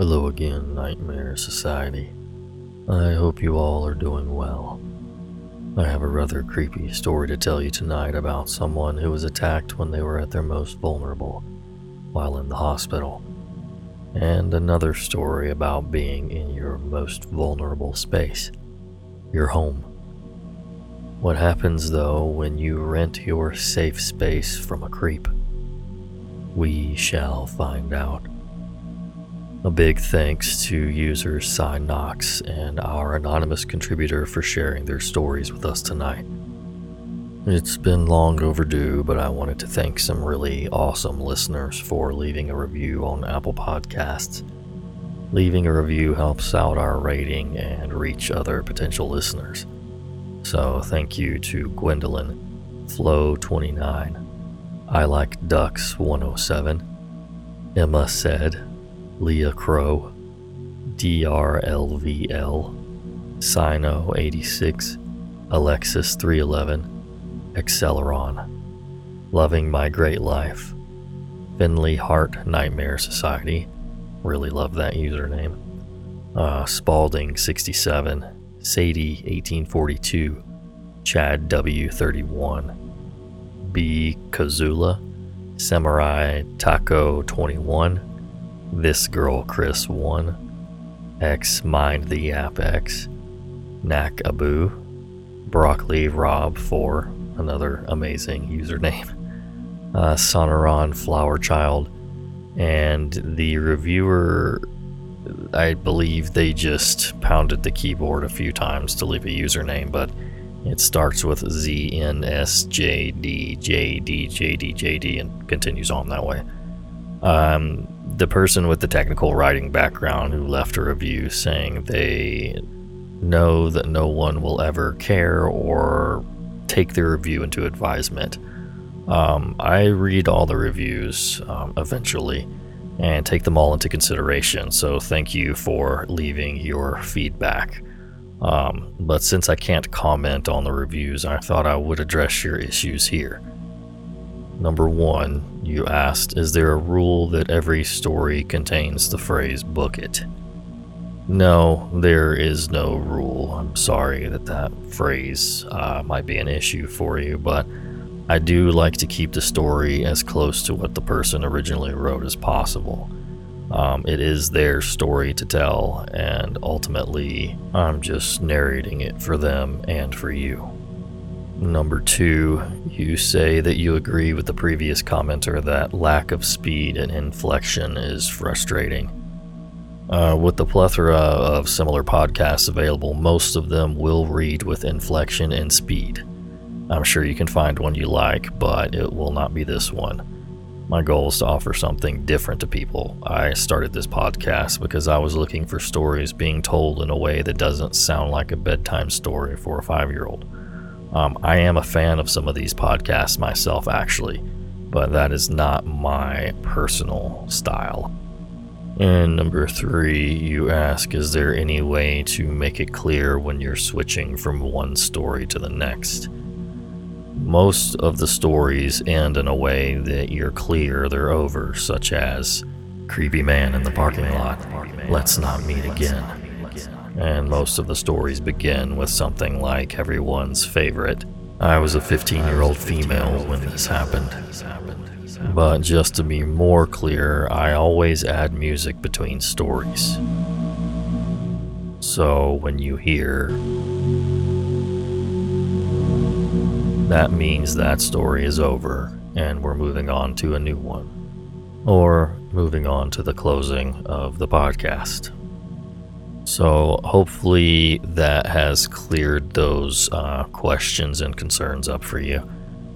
Hello again, Nightmare Society. I hope you all are doing well. I have a rather creepy story to tell you tonight about someone who was attacked when they were at their most vulnerable while in the hospital, and another story about being in your most vulnerable space, your home. What happens though when you rent your safe space from a creep? We shall find out. A big thanks to users Cy Knox and our anonymous contributor for sharing their stories with us tonight. It's been long overdue, but I wanted to thank some really awesome listeners for leaving a review on Apple Podcasts. Leaving a review helps out our rating and reach other potential listeners. So thank you to Gwendolyn, Flow29, I Like Ducks 107, Emma Said, Leah Crow, DRLVL, Sino 86, Alexis 311, Acceleron, Loving My Great Life, Finley Heart Nightmare Society, really love that username, uh, Spalding 67, Sadie 1842, Chad W31, B Kazula, Samurai Taco 21, this Girl Chris 1, X Mind the App X, Nak Abu, Broccoli Rob 4, another amazing username, uh, Sonoron Flower Child, and the reviewer, I believe they just pounded the keyboard a few times to leave a username, but it starts with Z N S J D J D J D J D and continues on that way. Um, the person with the technical writing background who left a review saying they know that no one will ever care or take the review into advisement. Um, I read all the reviews um, eventually and take them all into consideration. So thank you for leaving your feedback. Um, but since I can't comment on the reviews, I thought I would address your issues here. Number one, you asked, is there a rule that every story contains the phrase book it? No, there is no rule. I'm sorry that that phrase uh, might be an issue for you, but I do like to keep the story as close to what the person originally wrote as possible. Um, it is their story to tell, and ultimately, I'm just narrating it for them and for you. Number two, you say that you agree with the previous commenter that lack of speed and inflection is frustrating. Uh, with the plethora of similar podcasts available, most of them will read with inflection and speed. I'm sure you can find one you like, but it will not be this one. My goal is to offer something different to people. I started this podcast because I was looking for stories being told in a way that doesn't sound like a bedtime story for a five year old. Um, I am a fan of some of these podcasts myself, actually, but that is not my personal style. And number three, you ask, is there any way to make it clear when you're switching from one story to the next? Most of the stories end in a way that you're clear they're over, such as Creepy Man in the Parking Lot, Let's Not Meet Again. And most of the stories begin with something like everyone's favorite I was a 15 year old female when this happened. But just to be more clear, I always add music between stories. So when you hear that means that story is over and we're moving on to a new one. Or moving on to the closing of the podcast. So, hopefully, that has cleared those uh, questions and concerns up for you.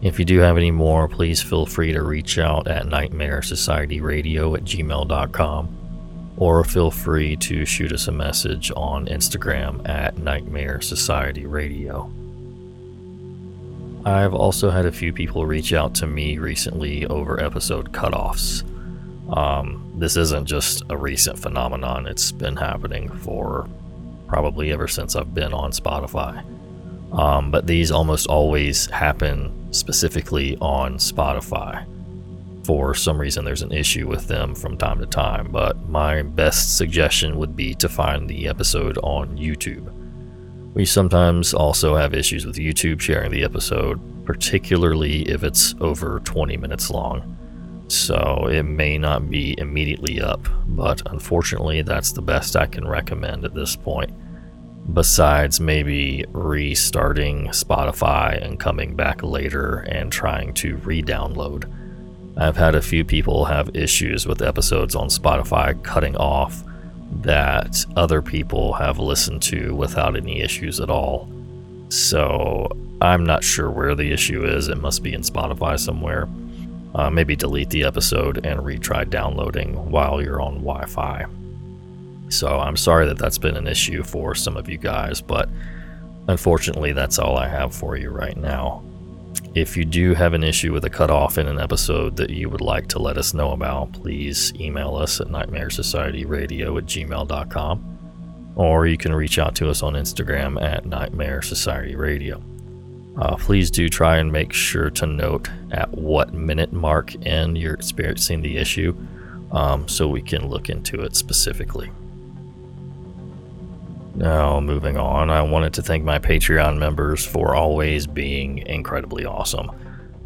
If you do have any more, please feel free to reach out at nightmare society radio at gmail.com or feel free to shoot us a message on Instagram at Nightmare Society Radio. I've also had a few people reach out to me recently over episode cutoffs. Um, this isn't just a recent phenomenon, it's been happening for probably ever since I've been on Spotify. Um, but these almost always happen specifically on Spotify. for some reason there's an issue with them from time to time, but my best suggestion would be to find the episode on YouTube. We sometimes also have issues with YouTube sharing the episode, particularly if it's over 20 minutes long. So it may not be immediately up, but unfortunately, that's the best I can recommend at this point. Besides maybe restarting Spotify and coming back later and trying to re download. I've had a few people have issues with episodes on Spotify cutting off that other people have listened to without any issues at all. So I'm not sure where the issue is. It must be in Spotify somewhere. Uh, maybe delete the episode and retry downloading while you're on Wi Fi. So I'm sorry that that's been an issue for some of you guys, but unfortunately, that's all I have for you right now. If you do have an issue with a cutoff in an episode that you would like to let us know about, please email us at nightmaresocietyradio at gmail.com or you can reach out to us on Instagram at Nightmare Society Radio. Uh, please do try and make sure to note at what minute mark in you're experiencing the issue um, so we can look into it specifically. Now, moving on, I wanted to thank my Patreon members for always being incredibly awesome.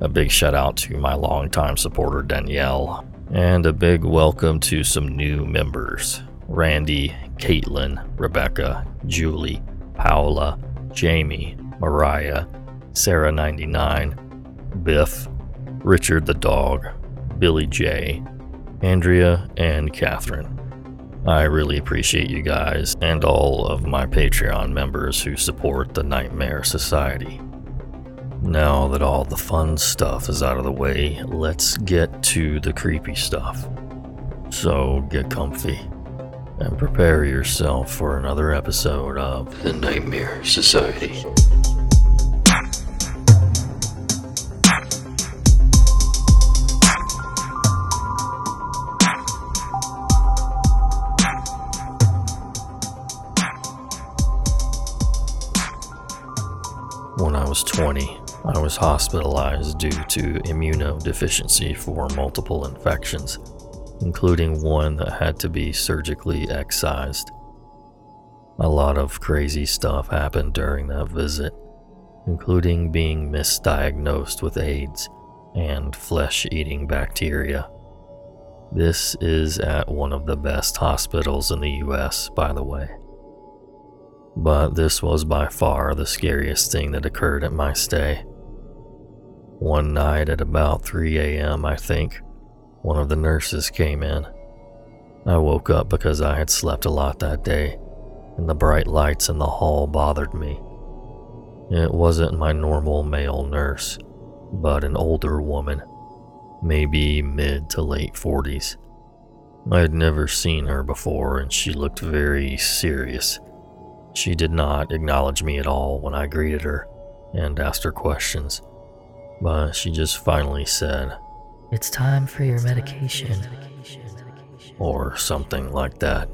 A big shout out to my longtime supporter Danielle, and a big welcome to some new members Randy, Caitlin, Rebecca, Julie, Paola, Jamie, Mariah, Sarah99, Biff, Richard the dog, Billy J, Andrea, and Catherine. I really appreciate you guys and all of my Patreon members who support the Nightmare Society. Now that all the fun stuff is out of the way, let's get to the creepy stuff. So get comfy and prepare yourself for another episode of The Nightmare Society. Was hospitalized due to immunodeficiency for multiple infections, including one that had to be surgically excised. A lot of crazy stuff happened during that visit, including being misdiagnosed with AIDS and flesh eating bacteria. This is at one of the best hospitals in the US, by the way. But this was by far the scariest thing that occurred at my stay. One night at about 3 a.m., I think, one of the nurses came in. I woke up because I had slept a lot that day, and the bright lights in the hall bothered me. It wasn't my normal male nurse, but an older woman, maybe mid to late 40s. I had never seen her before, and she looked very serious she did not acknowledge me at all when I greeted her and asked her questions, but she just finally said, It's time for your medication. Or something like that.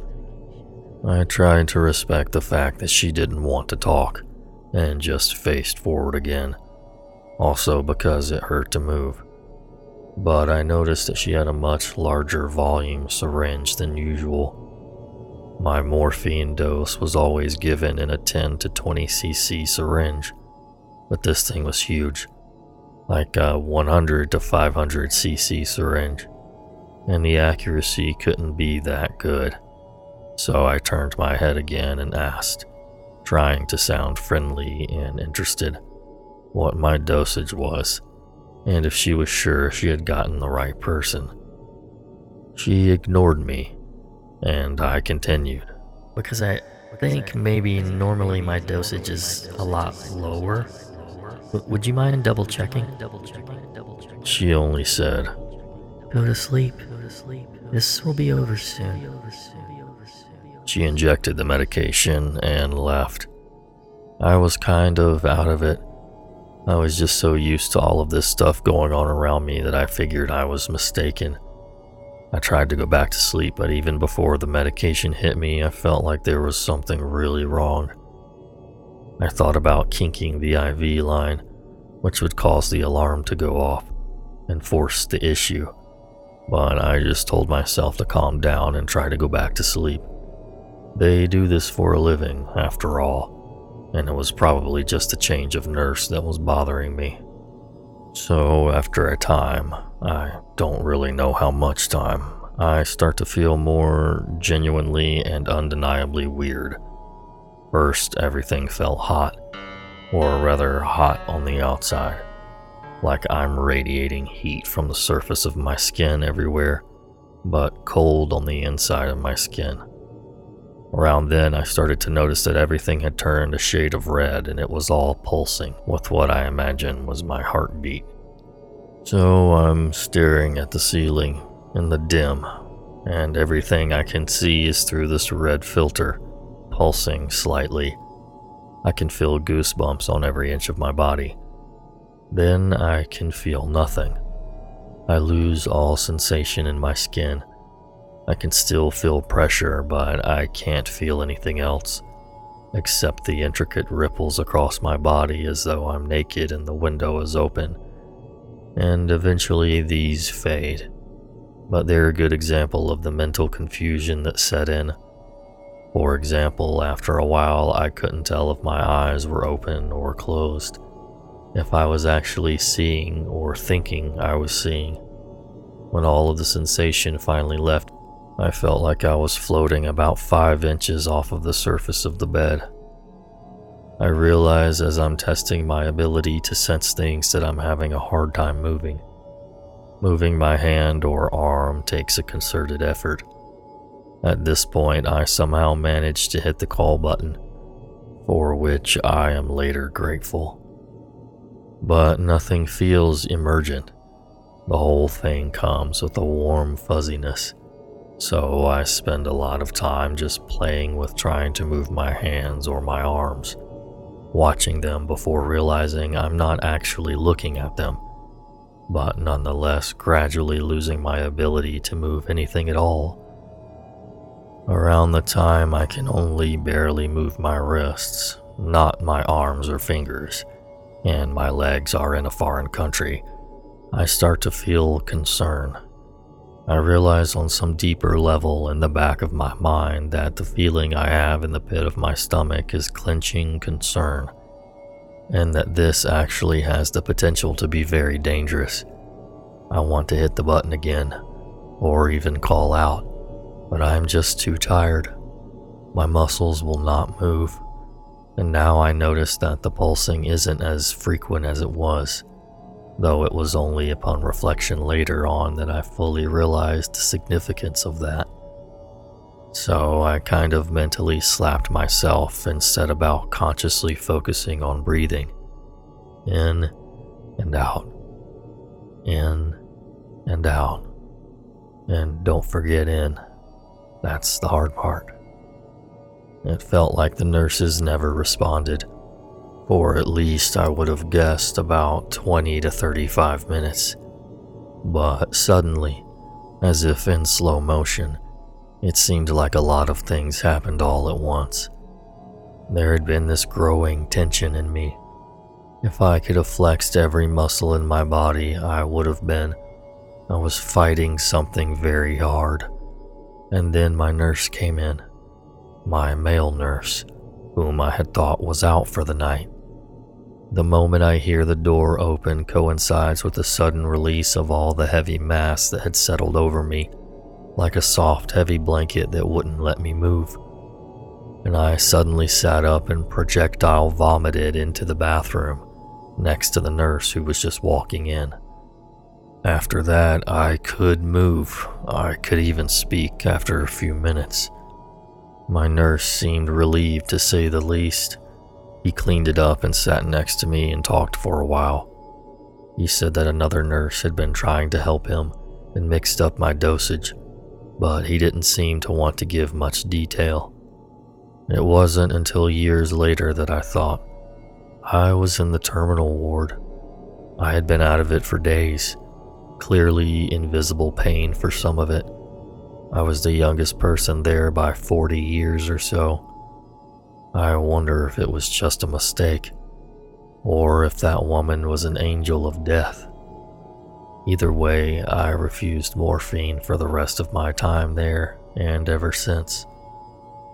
I tried to respect the fact that she didn't want to talk and just faced forward again, also because it hurt to move. But I noticed that she had a much larger volume syringe than usual my morphine dose was always given in a 10 to 20 cc syringe, but this thing was huge, like a 100 to 500 cc syringe, and the accuracy couldn't be that good. So I turned my head again and asked, trying to sound friendly and interested, what my dosage was, and if she was sure she had gotten the right person. She ignored me and I continued. Because I think maybe normally my dosage is a lot lower. Would you mind double checking? She only said, Go to sleep. This will be over soon. She injected the medication and left. I was kind of out of it. I was just so used to all of this stuff going on around me that I figured I was mistaken. I tried to go back to sleep, but even before the medication hit me, I felt like there was something really wrong. I thought about kinking the IV line, which would cause the alarm to go off and force the issue, but I just told myself to calm down and try to go back to sleep. They do this for a living, after all, and it was probably just a change of nurse that was bothering me. So, after a time, I don't really know how much time, I start to feel more genuinely and undeniably weird. First, everything felt hot, or rather, hot on the outside, like I'm radiating heat from the surface of my skin everywhere, but cold on the inside of my skin. Around then, I started to notice that everything had turned a shade of red and it was all pulsing with what I imagine was my heartbeat. So I'm staring at the ceiling in the dim, and everything I can see is through this red filter, pulsing slightly. I can feel goosebumps on every inch of my body. Then I can feel nothing. I lose all sensation in my skin I can still feel pressure, but I can't feel anything else, except the intricate ripples across my body as though I'm naked and the window is open. And eventually these fade, but they're a good example of the mental confusion that set in. For example, after a while, I couldn't tell if my eyes were open or closed, if I was actually seeing or thinking I was seeing. When all of the sensation finally left, I felt like I was floating about five inches off of the surface of the bed. I realize as I'm testing my ability to sense things that I'm having a hard time moving. Moving my hand or arm takes a concerted effort. At this point, I somehow managed to hit the call button, for which I am later grateful. But nothing feels emergent. The whole thing comes with a warm fuzziness so I spend a lot of time just playing with trying to move my hands or my arms, watching them before realizing I'm not actually looking at them, but nonetheless gradually losing my ability to move anything at all. Around the time I can only barely move my wrists, not my arms or fingers, and my legs are in a foreign country, I start to feel concern I realize on some deeper level in the back of my mind that the feeling I have in the pit of my stomach is clenching concern, and that this actually has the potential to be very dangerous. I want to hit the button again, or even call out, but I'm just too tired. My muscles will not move, and now I notice that the pulsing isn't as frequent as it was though it was only upon reflection later on that I fully realized the significance of that. So I kind of mentally slapped myself and set about consciously focusing on breathing in and out, in and out. And don't forget in. That's the hard part. It felt like the nurses never responded or at least I would have guessed about 20 to 35 minutes. But suddenly, as if in slow motion, it seemed like a lot of things happened all at once. There had been this growing tension in me. If I could have flexed every muscle in my body, I would have been. I was fighting something very hard. And then my nurse came in. My male nurse, whom I had thought was out for the night. The moment I hear the door open coincides with the sudden release of all the heavy mass that had settled over me, like a soft, heavy blanket that wouldn't let me move. And I suddenly sat up and projectile vomited into the bathroom next to the nurse who was just walking in. After that, I could move. I could even speak after a few minutes. My nurse seemed relieved to say the least. He cleaned it up and sat next to me and talked for a while. He said that another nurse had been trying to help him and mixed up my dosage, but he didn't seem to want to give much detail. It wasn't until years later that I thought I was in the terminal ward. I had been out of it for days, clearly invisible pain for some of it. I was the youngest person there by 40 years or so I wonder if it was just a mistake, or if that woman was an angel of death. Either way, I refused morphine for the rest of my time there, and ever since.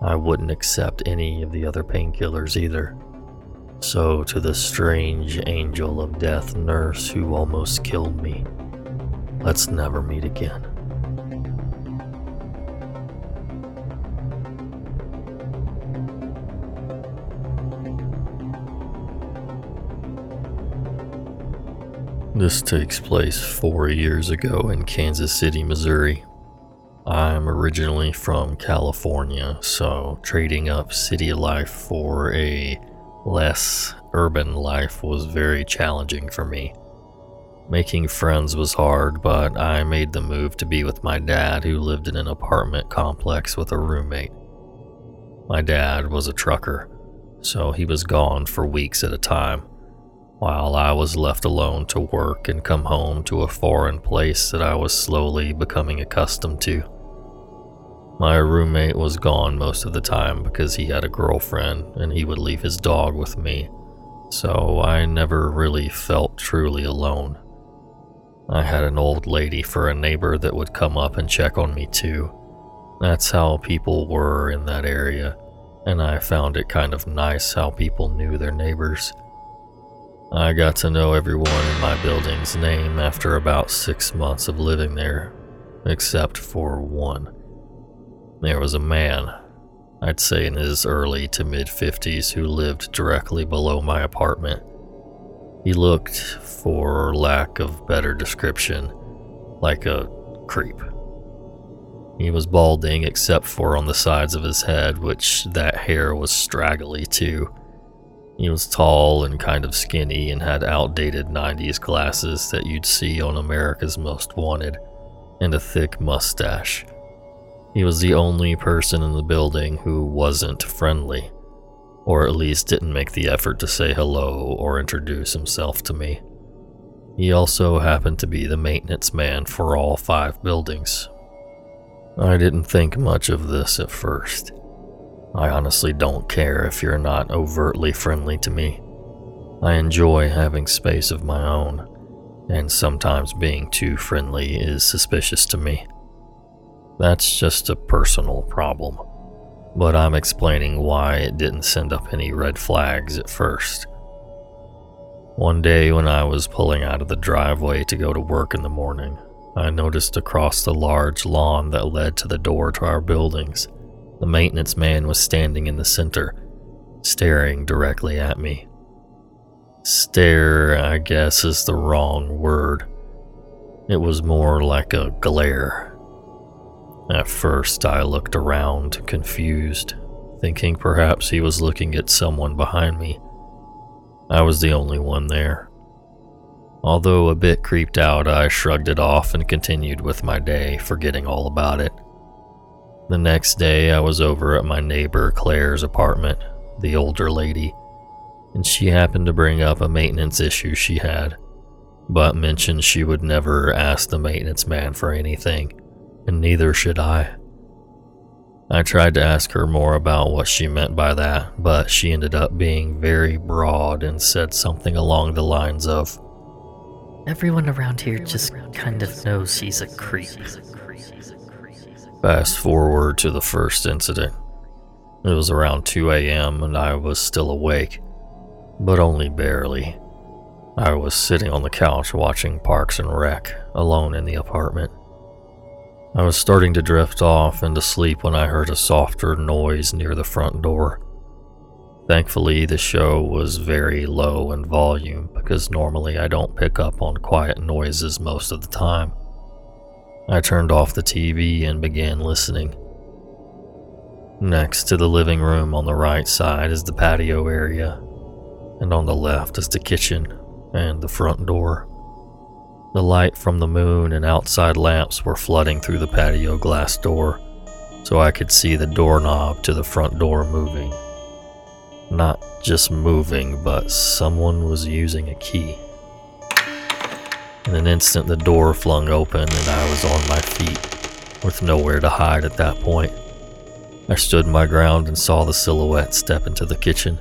I wouldn't accept any of the other painkillers either. So, to the strange angel of death nurse who almost killed me, let's never meet again. This takes place four years ago in Kansas City, Missouri. I'm originally from California, so trading up city life for a less urban life was very challenging for me. Making friends was hard, but I made the move to be with my dad, who lived in an apartment complex with a roommate. My dad was a trucker, so he was gone for weeks at a time while I was left alone to work and come home to a foreign place that I was slowly becoming accustomed to. My roommate was gone most of the time because he had a girlfriend and he would leave his dog with me, so I never really felt truly alone. I had an old lady for a neighbor that would come up and check on me too. That's how people were in that area, and I found it kind of nice how people knew their neighbors. I got to know everyone in my building's name after about six months of living there, except for one. There was a man, I'd say in his early to mid 50s, who lived directly below my apartment. He looked, for lack of better description, like a creep. He was balding except for on the sides of his head, which that hair was straggly too he was tall and kind of skinny and had outdated 90s glasses that you'd see on America's Most Wanted, and a thick mustache. He was the only person in the building who wasn't friendly, or at least didn't make the effort to say hello or introduce himself to me. He also happened to be the maintenance man for all five buildings. I didn't think much of this at first. I honestly don't care if you're not overtly friendly to me. I enjoy having space of my own, and sometimes being too friendly is suspicious to me. That's just a personal problem, but I'm explaining why it didn't send up any red flags at first. One day when I was pulling out of the driveway to go to work in the morning, I noticed across the large lawn that led to the door to our buildings the maintenance man was standing in the center, staring directly at me. Stare, I guess, is the wrong word. It was more like a glare. At first, I looked around, confused, thinking perhaps he was looking at someone behind me. I was the only one there. Although a bit creeped out, I shrugged it off and continued with my day, forgetting all about it. The next day, I was over at my neighbor Claire's apartment, the older lady, and she happened to bring up a maintenance issue she had, but mentioned she would never ask the maintenance man for anything, and neither should I. I tried to ask her more about what she meant by that, but she ended up being very broad and said something along the lines of Everyone around here just kind of knows he's a creep. Fast forward to the first incident. It was around 2 a.m. and I was still awake, but only barely. I was sitting on the couch watching Parks and Rec, alone in the apartment. I was starting to drift off into sleep when I heard a softer noise near the front door. Thankfully, the show was very low in volume because normally I don't pick up on quiet noises most of the time. I turned off the TV and began listening. Next to the living room on the right side is the patio area, and on the left is the kitchen and the front door. The light from the moon and outside lamps were flooding through the patio glass door, so I could see the doorknob to the front door moving. Not just moving, but someone was using a key. In an instant, the door flung open and I was on my feet, with nowhere to hide at that point. I stood my ground and saw the silhouette step into the kitchen.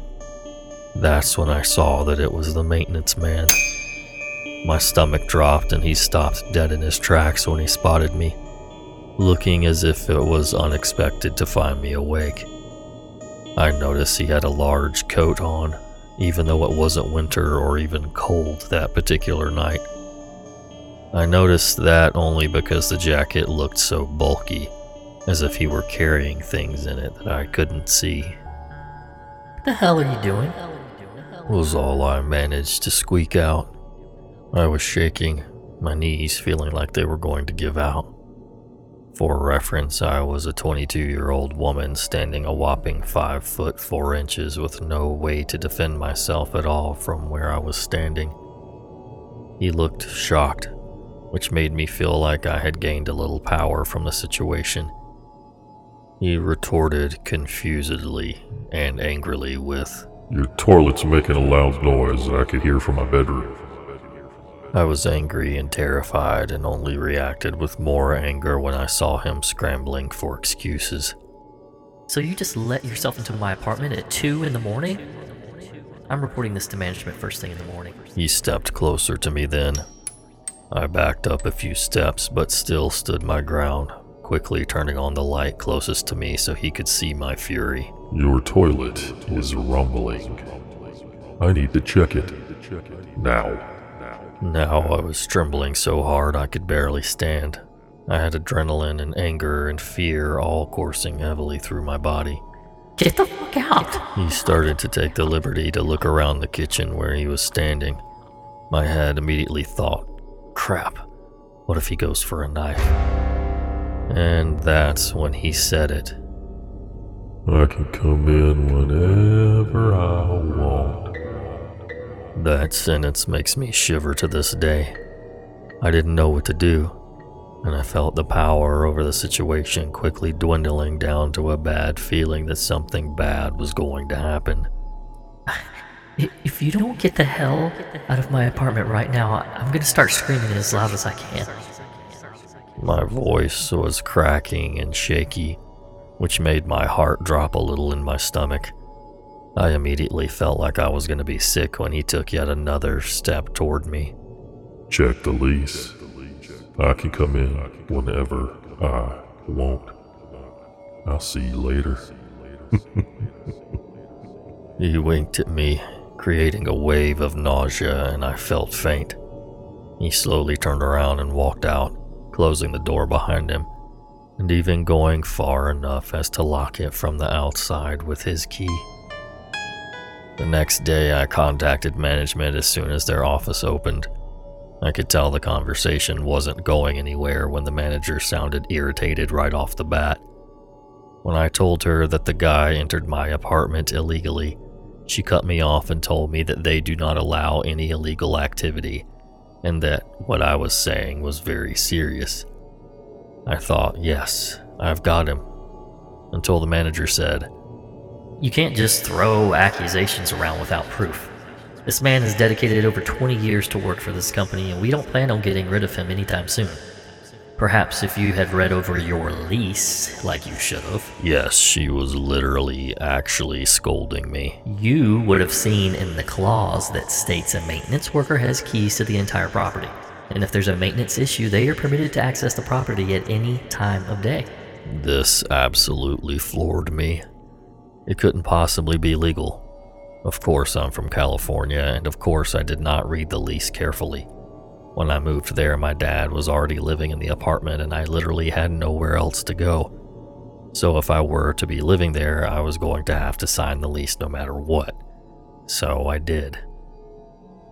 That's when I saw that it was the maintenance man. My stomach dropped and he stopped dead in his tracks when he spotted me, looking as if it was unexpected to find me awake. I noticed he had a large coat on, even though it wasn't winter or even cold that particular night. I noticed that only because the jacket looked so bulky, as if he were carrying things in it that I couldn't see. What the hell are you doing? Was all I managed to squeak out. I was shaking, my knees feeling like they were going to give out. For reference, I was a 22 year old woman standing a whopping 5 foot 4 inches with no way to defend myself at all from where I was standing. He looked shocked, which made me feel like I had gained a little power from the situation. He retorted confusedly and angrily with, Your toilet's making a loud noise that I could hear from my bedroom. I was angry and terrified and only reacted with more anger when I saw him scrambling for excuses. So you just let yourself into my apartment at 2 in the morning? I'm reporting this to management first thing in the morning. He stepped closer to me then. I backed up a few steps but still stood my ground, quickly turning on the light closest to me so he could see my fury. Your toilet is rumbling. I need to check it. Now. Now I was trembling so hard I could barely stand. I had adrenaline and anger and fear all coursing heavily through my body. Get the fuck out! He started to take the liberty to look around the kitchen where he was standing. My head immediately thought, crap, what if he goes for a knife? And that's when he said it. I can come in whenever I want. That sentence makes me shiver to this day. I didn't know what to do, and I felt the power over the situation quickly dwindling down to a bad feeling that something bad was going to happen. If you don't get the hell out of my apartment right now, I'm gonna start screaming as loud as I can. My voice was cracking and shaky, which made my heart drop a little in my stomach. I immediately felt like I was going to be sick when he took yet another step toward me. Check the lease. I can come in whenever I want. I'll see you later. he winked at me, creating a wave of nausea, and I felt faint. He slowly turned around and walked out, closing the door behind him, and even going far enough as to lock it from the outside with his key. The next day, I contacted management as soon as their office opened. I could tell the conversation wasn't going anywhere when the manager sounded irritated right off the bat. When I told her that the guy entered my apartment illegally, she cut me off and told me that they do not allow any illegal activity and that what I was saying was very serious. I thought, yes, I've got him. Until the manager said, You can't just throw accusations around without proof. This man has dedicated over 20 years to work for this company, and we don't plan on getting rid of him anytime soon. Perhaps if you had read over your lease, like you should have. Yes, she was literally actually scolding me. You would have seen in the clause that states a maintenance worker has keys to the entire property. And if there's a maintenance issue, they are permitted to access the property at any time of day. This absolutely floored me. It couldn't possibly be legal. Of course, I'm from California, and of course, I did not read the lease carefully. When I moved there, my dad was already living in the apartment and I literally had nowhere else to go. So if I were to be living there, I was going to have to sign the lease no matter what. So I did.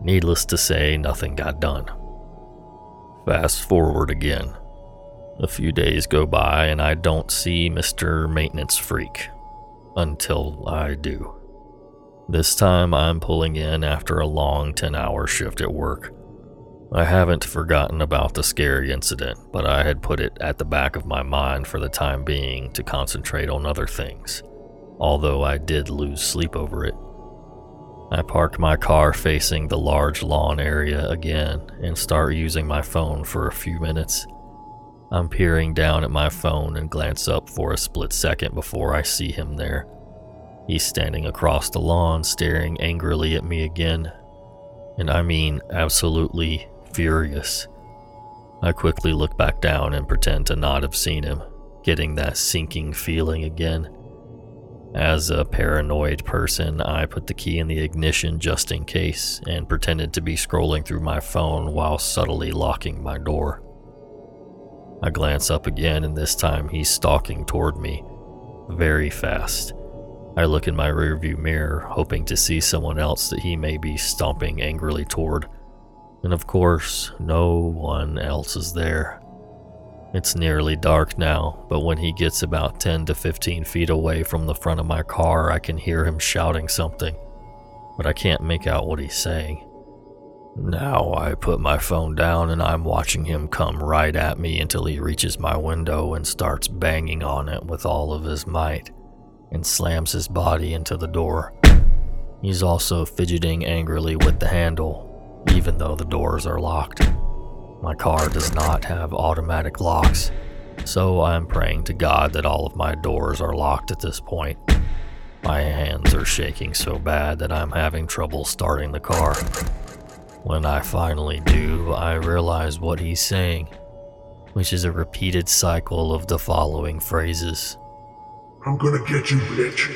Needless to say, nothing got done. Fast forward again. A few days go by and I don't see Mr. Maintenance Freak. Until I do. This time I'm pulling in after a long 10 hour shift at work. I haven't forgotten about the scary incident, but I had put it at the back of my mind for the time being to concentrate on other things, although I did lose sleep over it. I park my car facing the large lawn area again and start using my phone for a few minutes. I'm peering down at my phone and glance up for a split second before I see him there. He's standing across the lawn, staring angrily at me again. And I mean absolutely furious. I quickly look back down and pretend to not have seen him, getting that sinking feeling again. As a paranoid person, I put the key in the ignition just in case and pretended to be scrolling through my phone while subtly locking my door. I glance up again, and this time he's stalking toward me, very fast. I look in my rearview mirror, hoping to see someone else that he may be stomping angrily toward. And of course, no one else is there. It's nearly dark now, but when he gets about 10 to 15 feet away from the front of my car, I can hear him shouting something, but I can't make out what he's saying. Now I put my phone down and I'm watching him come right at me until he reaches my window and starts banging on it with all of his might and slams his body into the door. He's also fidgeting angrily with the handle, even though the doors are locked. My car does not have automatic locks, so I'm praying to God that all of my doors are locked at this point. My hands are shaking so bad that I'm having trouble starting the car. When I finally do, I realize what he's saying, which is a repeated cycle of the following phrases I'm gonna get you, bitch.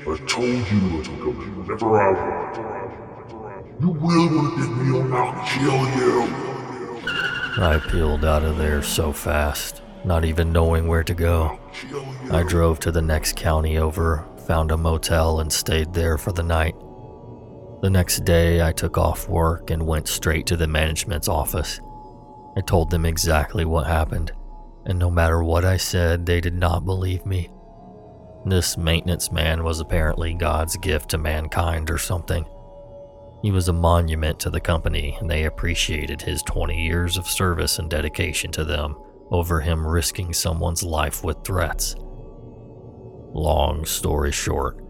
I told you to go whenever I want. You will get me or I'll kill you. I peeled out of there so fast, not even knowing where to go. I drove to the next county over, found a motel, and stayed there for the night. The next day, I took off work and went straight to the management's office. I told them exactly what happened, and no matter what I said, they did not believe me. This maintenance man was apparently God's gift to mankind or something. He was a monument to the company, and they appreciated his 20 years of service and dedication to them over him risking someone's life with threats. Long story short,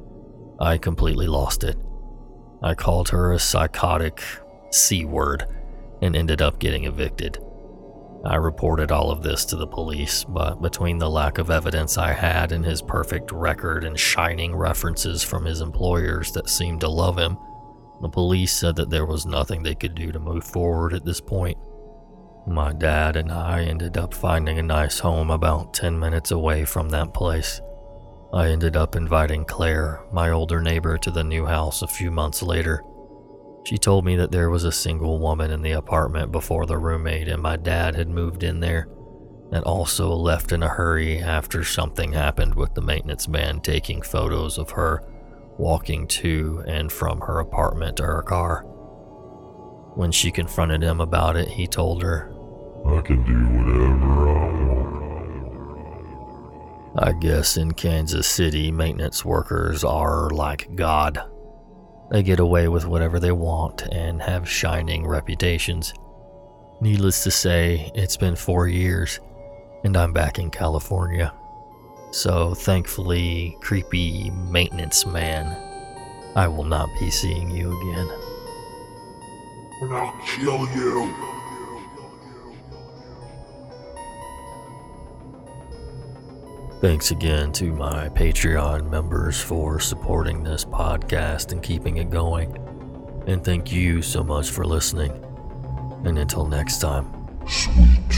I completely lost it. I called her a psychotic C word and ended up getting evicted. I reported all of this to the police, but between the lack of evidence I had and his perfect record and shining references from his employers that seemed to love him, the police said that there was nothing they could do to move forward at this point. My dad and I ended up finding a nice home about 10 minutes away from that place. I ended up inviting Claire, my older neighbor, to the new house a few months later. She told me that there was a single woman in the apartment before the roommate and my dad had moved in there, and also left in a hurry after something happened with the maintenance man taking photos of her walking to and from her apartment to her car. When she confronted him about it, he told her, I can do whatever I want. I guess in Kansas City, maintenance workers are like God. They get away with whatever they want and have shining reputations. Needless to say, it's been four years, and I'm back in California. So thankfully, creepy maintenance man, I will not be seeing you again. And I'll kill you. Thanks again to my Patreon members for supporting this podcast and keeping it going. And thank you so much for listening. And until next time. Sweet.